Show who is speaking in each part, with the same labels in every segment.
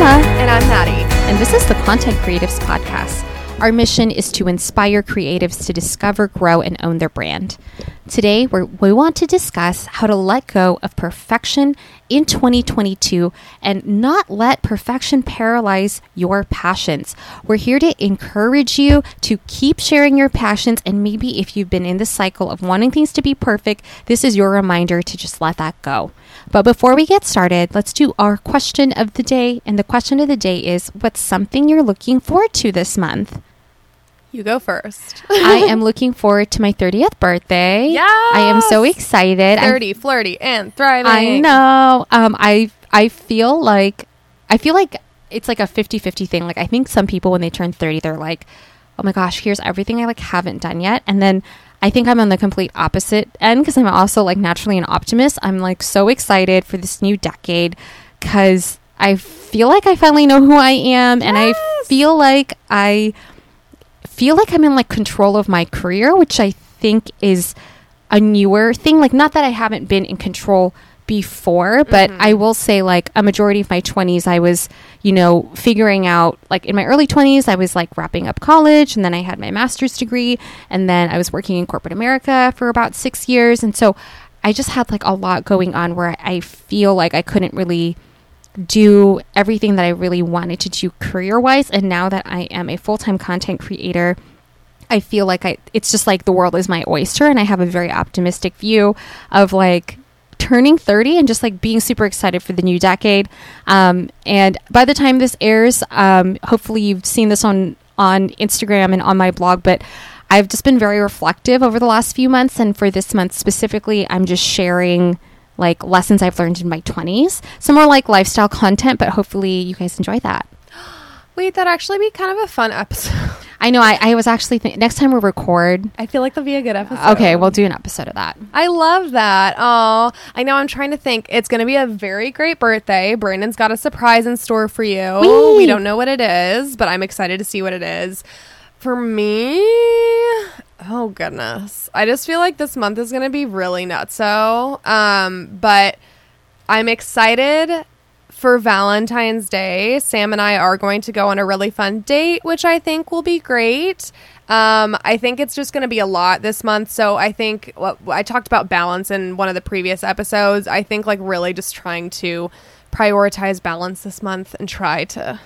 Speaker 1: Emma.
Speaker 2: And I'm Maddie.
Speaker 1: And this is the Content Creatives Podcast. Our mission is to inspire creatives to discover, grow, and own their brand. Today, we're, we want to discuss how to let go of perfection in 2022 and not let perfection paralyze your passions. We're here to encourage you to keep sharing your passions, and maybe if you've been in the cycle of wanting things to be perfect, this is your reminder to just let that go. But before we get started, let's do our question of the day. And the question of the day is What's something you're looking forward to this month?
Speaker 2: You go first.
Speaker 1: I am looking forward to my 30th birthday.
Speaker 2: Yeah.
Speaker 1: I am so excited.
Speaker 2: 30, flirty, and thriving.
Speaker 1: I know. Um, I I feel like I feel like it's like a 50-50 thing. Like I think some people when they turn 30, they're like, "Oh my gosh, here's everything I like haven't done yet." And then I think I'm on the complete opposite end because I'm also like naturally an optimist. I'm like so excited for this new decade because I feel like I finally know who I am, and I feel like I feel like I'm in like control of my career, which I think is a newer thing. Like, not that I haven't been in control before, but mm-hmm. I will say, like, a majority of my 20s, I was, you know, figuring out, like, in my early 20s, I was like wrapping up college, and then I had my master's degree, and then I was working in corporate America for about six years. And so I just had like a lot going on where I feel like I couldn't really do everything that I really wanted to do career wise. And now that I am a full time content creator, I feel like I it's just like the world is my oyster and I have a very optimistic view of like turning 30 and just like being super excited for the new decade. Um, and by the time this airs, um, hopefully you've seen this on on Instagram and on my blog, but I've just been very reflective over the last few months and for this month specifically, I'm just sharing like lessons I've learned in my 20s. Some more like lifestyle content, but hopefully you guys enjoy that.
Speaker 2: Wait, that'd actually be kind of a fun episode.
Speaker 1: I know I, I was actually think next time we record.
Speaker 2: I feel like that'll be a good episode.
Speaker 1: Okay, we'll do an episode of that.
Speaker 2: I love that. Oh, I know. I'm trying to think. It's going to be a very great birthday. Brandon's got a surprise in store for you.
Speaker 1: Whee!
Speaker 2: We don't know what it is, but I'm excited to see what it is. For me, oh goodness, I just feel like this month is going to be really nutso. Um, but I'm excited for Valentine's Day. Sam and I are going to go on a really fun date, which I think will be great. Um, I think it's just going to be a lot this month. So I think what I talked about balance in one of the previous episodes. I think like really just trying to prioritize balance this month and try to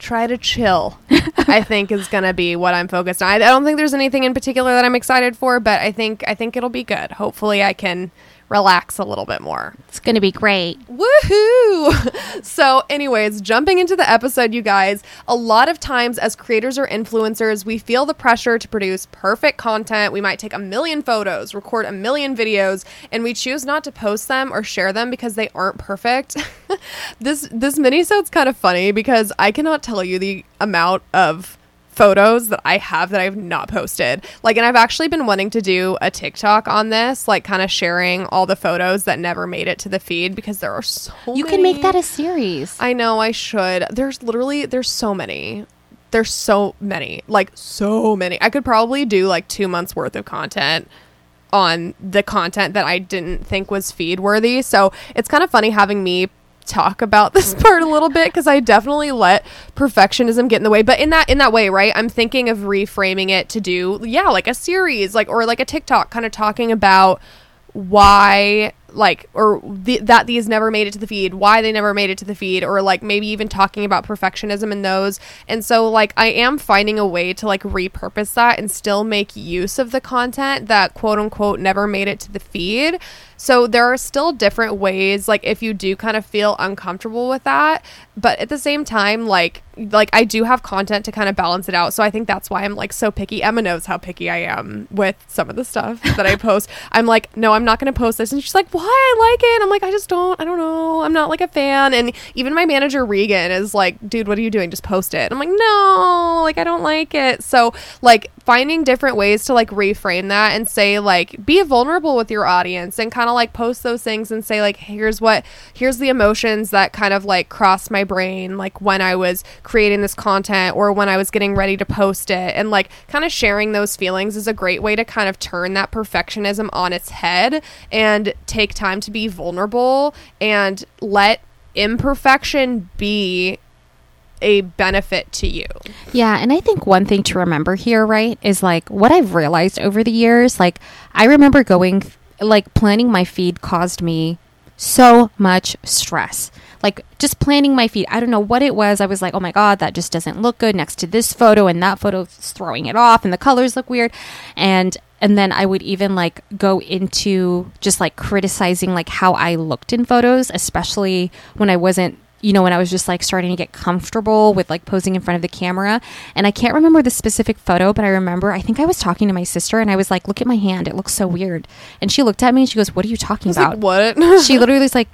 Speaker 2: try to chill. I think is going to be what I'm focused on. I, I don't think there's anything in particular that I'm excited for, but I think I think it'll be good. Hopefully, I can relax a little bit more.
Speaker 1: It's going to be great.
Speaker 2: Woohoo! So, anyways, jumping into the episode, you guys, a lot of times as creators or influencers, we feel the pressure to produce perfect content. We might take a million photos, record a million videos, and we choose not to post them or share them because they aren't perfect. this this minisode's kind of funny because I cannot tell you the amount of photos that I have that I've not posted. Like, and I've actually been wanting to do a TikTok on this, like, kind of sharing all the photos that never made it to the feed because there are so many
Speaker 1: You
Speaker 2: many.
Speaker 1: can make that a series.
Speaker 2: I know I should. There's literally there's so many. There's so many. Like so many. I could probably do like 2 months worth of content on the content that I didn't think was feed worthy. So, it's kind of funny having me talk about this mm. part a little bit because I definitely let perfectionism get in the way. But in that in that way, right? I'm thinking of reframing it to do yeah, like a series, like or like a TikTok kind of talking about why like or the, that these never made it to the feed why they never made it to the feed or like maybe even talking about perfectionism in those and so like i am finding a way to like repurpose that and still make use of the content that quote unquote never made it to the feed so there are still different ways like if you do kind of feel uncomfortable with that but at the same time like like i do have content to kind of balance it out. So i think that's why i'm like so picky. Emma knows how picky i am with some of the stuff that i post. I'm like no i'm not going to post this. And she's like why? I like it. I'm like i just don't i don't know. I'm not like a fan. And even my manager regan is like dude what are you doing? Just post it. I'm like no like i don't like it. So like finding different ways to like reframe that and say like be vulnerable with your audience and kind of like post those things and say like here's what here's the emotions that kind of like crossed my brain like when I was creating this content or when I was getting ready to post it and like kind of sharing those feelings is a great way to kind of turn that perfectionism on its head and take time to be vulnerable and let imperfection be a benefit to you?
Speaker 1: Yeah, and I think one thing to remember here, right, is like what I've realized over the years. Like, I remember going, like, planning my feed caused me so much stress. Like, just planning my feed. I don't know what it was. I was like, oh my God, that just doesn't look good next to this photo, and that photo is throwing it off, and the colors look weird. And and then I would even like go into just like criticizing like how I looked in photos, especially when I wasn't you know, when I was just like starting to get comfortable with like posing in front of the camera. And I can't remember the specific photo, but I remember I think I was talking to my sister and I was like, look at my hand. It looks so weird. And she looked at me and she goes, What are you talking about?
Speaker 2: Like, what?
Speaker 1: she literally was like,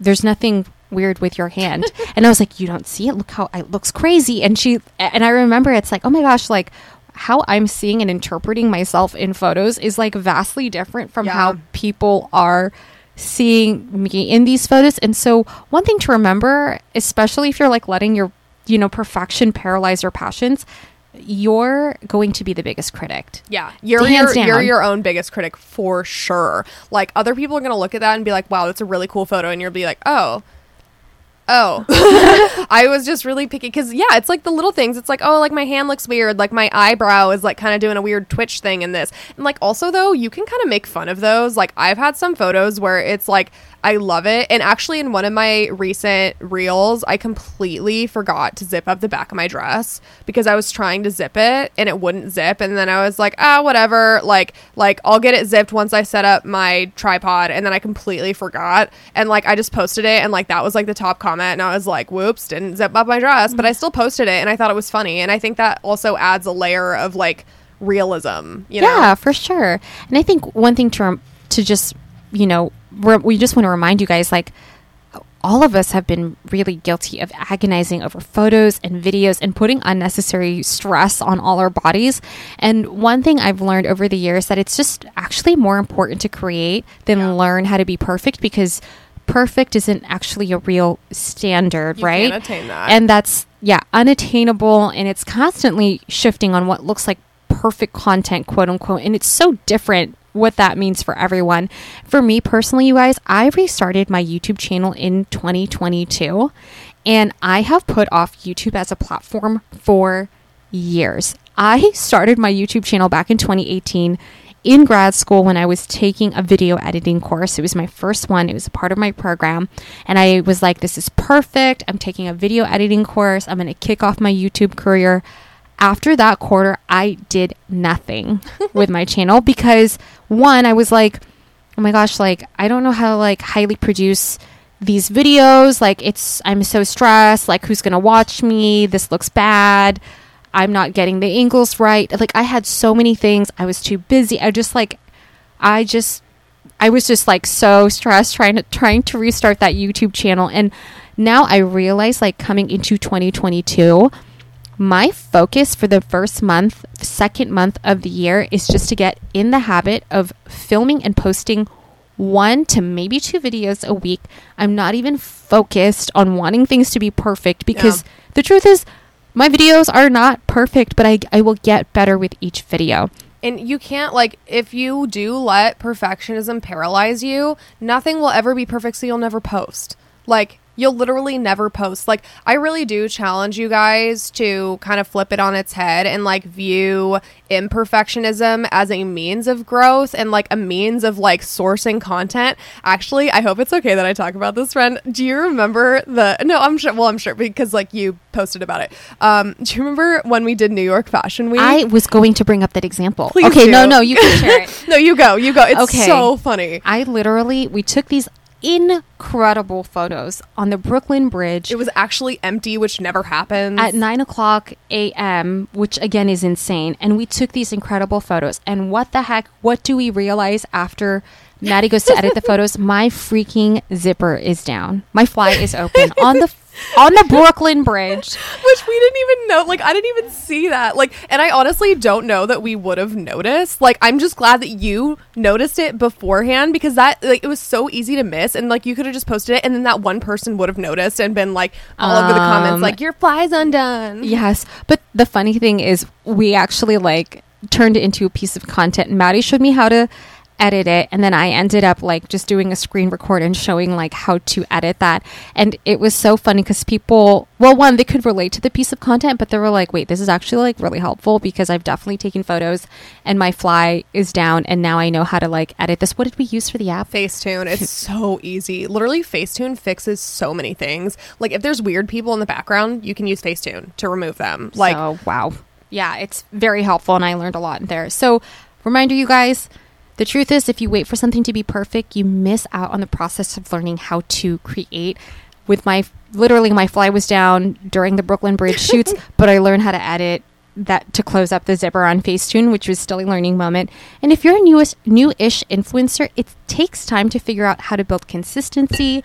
Speaker 1: There's nothing weird with your hand. and I was like, You don't see it? Look how it looks crazy. And she, and I remember it's like, Oh my gosh, like, how I'm seeing and interpreting myself in photos is like vastly different from
Speaker 2: Yeah.
Speaker 1: how people are seeing me in these photos. And so, one thing to remember, especially if you're like letting your, you know, perfection paralyze your passions, you're going to be the biggest critic.
Speaker 2: Yeah, you're
Speaker 1: Hands
Speaker 2: your, you're your own biggest critic for sure. Like other people are gonna look at that and be like, "Wow, that's a really cool photo," and you'll be like, "Oh, oh." I was just really picky because yeah, it's like the little things. It's like, oh, like my hand looks weird. Like my eyebrow is like kind of doing a weird twitch thing in this. And like also though, you can kind of make fun of those. Like I've had some photos where it's like. I love it. And actually, in one of my recent reels, I completely forgot to zip up the back of my dress because I was trying to zip it and it wouldn't zip. And then I was like, ah, whatever. Like, like I'll get it zipped once I set up my tripod. And then I completely forgot. And like, I just posted it, and like that was like the top comment. And I was like, whoops, didn't zip up my dress, but I still posted it, and I thought it was funny. And I think that also adds a layer of like realism. You know?
Speaker 1: yeah, for sure. And I think one thing to rem- to just you know re- we just want to remind you guys like all of us have been really guilty of agonizing over photos and videos and putting unnecessary stress on all our bodies. And one thing I've learned over the years that it's just actually more important to create than
Speaker 2: Yeah.
Speaker 1: learn how to be perfect because perfect isn't actually a real standard,
Speaker 2: You
Speaker 1: right?
Speaker 2: that.
Speaker 1: and that's yeah unattainable and it's constantly shifting on what looks like perfect content quote unquote and it's so different what that means for everyone for me personally you guys i restarted my youtube channel in 2022 and i have put off youtube as a platform for years i started my youtube channel back in 2018 in grad school when I was taking a video editing course. It was my first one, it was a part of my program. And I was like, this is perfect. I'm taking a video editing course. I'm going to kick off my YouTube career. After that quarter, I did nothing with my channel because one, I was like, oh my gosh, like, I don't know how to like highly produce these videos. Like, it's, I'm so stressed. Like, who's going to watch me? This looks bad. I'm not getting the angles right. Like I had so many things. I was too busy. I just like I just I was just like so stressed trying to trying to restart that YouTube channel and now I realize like coming into 2022 my focus for the first month, second month of the year is just to get in the habit of filming and posting one to maybe two videos a week. I'm not even focused on wanting things to be perfect because
Speaker 2: Yeah.
Speaker 1: the truth is my videos are not perfect, but I, I will get better with each video.
Speaker 2: And you can't like if you do let perfectionism paralyze you, nothing will ever be perfect so you'll never post. Like you'll literally never post. Like I really do challenge you guys to kind of flip it on its head and like view imperfectionism as a means of growth and like a means of like sourcing content. Actually, I hope it's okay that I talk about this friend. Do you remember the No, I'm sure well, I'm sure because like you posted about it. Um do you remember when we did New York Fashion Week?
Speaker 1: I was going to bring up that example.
Speaker 2: Please
Speaker 1: okay, no, no, you can share it.
Speaker 2: no, you go. You go. It's
Speaker 1: Okay.
Speaker 2: so funny.
Speaker 1: I literally, we took these incredible photos on the Brooklyn Bridge
Speaker 2: It was actually empty, which never happens.
Speaker 1: at 9 o'clock a.m., which again is insane. And we took these incredible photos. And what the heck? What do we realize after Maddie goes to edit the photos? My freaking zipper is down. My fly is open on the on the Brooklyn Bridge.
Speaker 2: which we didn't even know. Like, I didn't even see that. Like, and I honestly don't know that we would have noticed. Like, I'm just glad that you noticed it beforehand because that, like, it was so easy to miss. And, like, you could have just posted it and then that one person would have noticed and been, like, all over the comments,
Speaker 1: Um,
Speaker 2: like, your fly's undone.
Speaker 1: Yes, but the funny thing is, we actually like turned it into a piece of content. Maddie showed me how to edit it and then i ended up like just doing a screen record and showing like how to edit that and it was so funny because people well one they could relate to the piece of content but they were like wait this is actually like really helpful because i've definitely taken photos and my fly is down and now i know how to like edit this what did we use for the app
Speaker 2: Facetune. It's so easy. Literally, Facetune fixes so many things. Like, if there's weird people in the background, you can use Facetune to remove them. Like,
Speaker 1: so, wow. Yeah, it's very helpful and I learned a lot in there. So, reminder you guys, the truth is if you wait for something to be perfect, you miss out on the process of learning how to create. With my literally my fly was down during the Brooklyn Bridge shoots, but I learned how to edit that to close up the zipper on Facetune, which was still a learning moment. And if you're a newish, new-ish influencer, it takes time to figure out how to build consistency,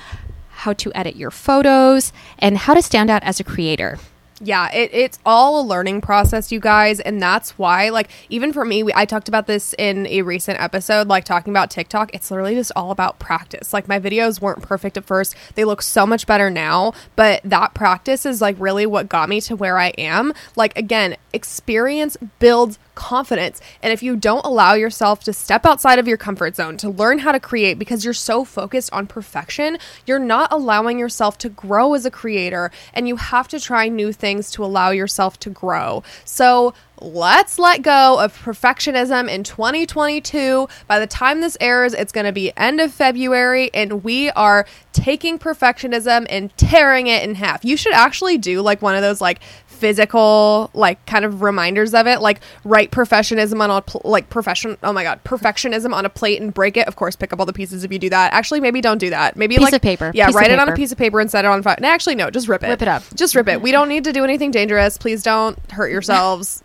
Speaker 1: how to edit your photos, and how to stand out as a creator.
Speaker 2: Yeah, it, it's all a learning process, you guys. And that's why, like, even for me, we, I talked about this in a recent episode, like talking about TikTok. It's literally just all about practice. Like, my videos weren't perfect at first, they look so much better now. But that practice is like really what got me to where I am. Like, again, experience builds confidence. And if you don't allow yourself to step outside of your comfort zone, to learn how to create because you're so focused on perfection, you're not allowing yourself to grow as a creator. And you have to try new things to allow yourself to grow. So, let's let go of perfectionism in 2022. By the time this airs, it's going to be end of February, and we are taking perfectionism and tearing it in half. You should actually do like one of those like physical like kind of reminders of it. Like write perfectionism on a pl- like profession oh my god perfectionism on a plate and break it. Of course pick up all the pieces if you do that. Actually maybe don't do that. Maybe
Speaker 1: Piece
Speaker 2: like
Speaker 1: of paper.
Speaker 2: yeah
Speaker 1: Piece
Speaker 2: write it on a piece of paper and set it on fire. No, actually no just rip it.
Speaker 1: Rip it up.
Speaker 2: just rip it. We don't need to do anything dangerous. Please don't hurt yourselves.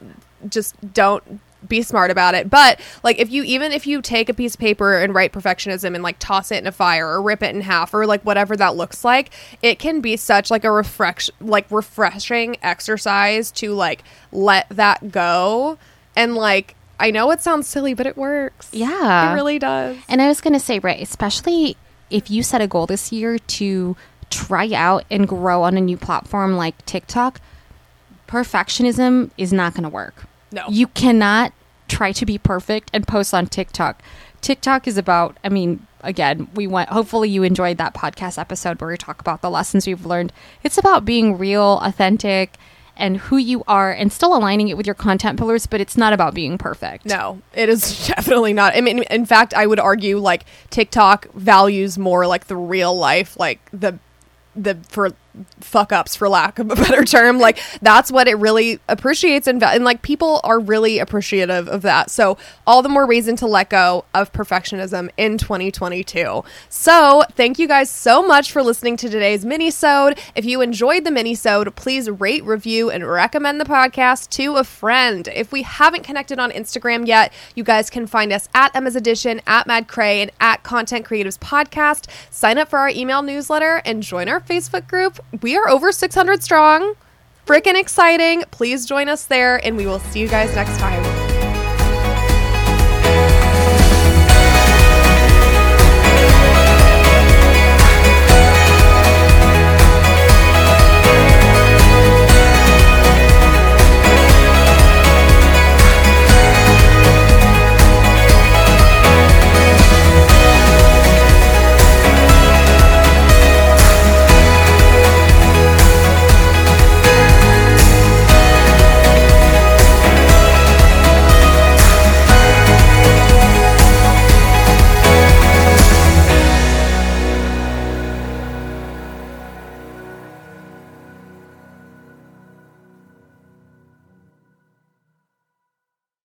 Speaker 2: Just don't be smart about it but like if you even if you take a piece of paper and write perfectionism and like toss it in a fire or rip it in half or like whatever that looks like it can be such like a refresh like refreshing exercise to like let that go and like i know it sounds silly but it works
Speaker 1: Yeah.
Speaker 2: it really does
Speaker 1: And I was going to say, right, especially if you set a goal this year to try out and grow on a new platform like TikTok, perfectionism is not going to work.
Speaker 2: No.
Speaker 1: You cannot try to be perfect and post on TikTok. TikTok is about, I mean, again, we went, hopefully you enjoyed that podcast episode where we talk about the lessons we've learned. It's about being real, authentic, and who you are and still aligning it with your content pillars, but it's not about being perfect.
Speaker 2: No, it is definitely not. I mean, in fact, I would argue like TikTok values more like the real life, like the the for fuck ups for lack of a better term. Like that's what it really appreciates and, and like people are really appreciative of that. So all the more reason to let go of perfectionism in 2022 so thank you guys so much for listening to today's mini-sode. If you enjoyed the mini-sode please rate review and recommend the podcast to a friend. If we haven't connected on instagram yet you guys can find us at emma's edition at mad cray and at content creatives podcast. Sign up for our email newsletter and join our facebook group we are over 600 strong. Freaking exciting. Please join us there and we will see you guys next time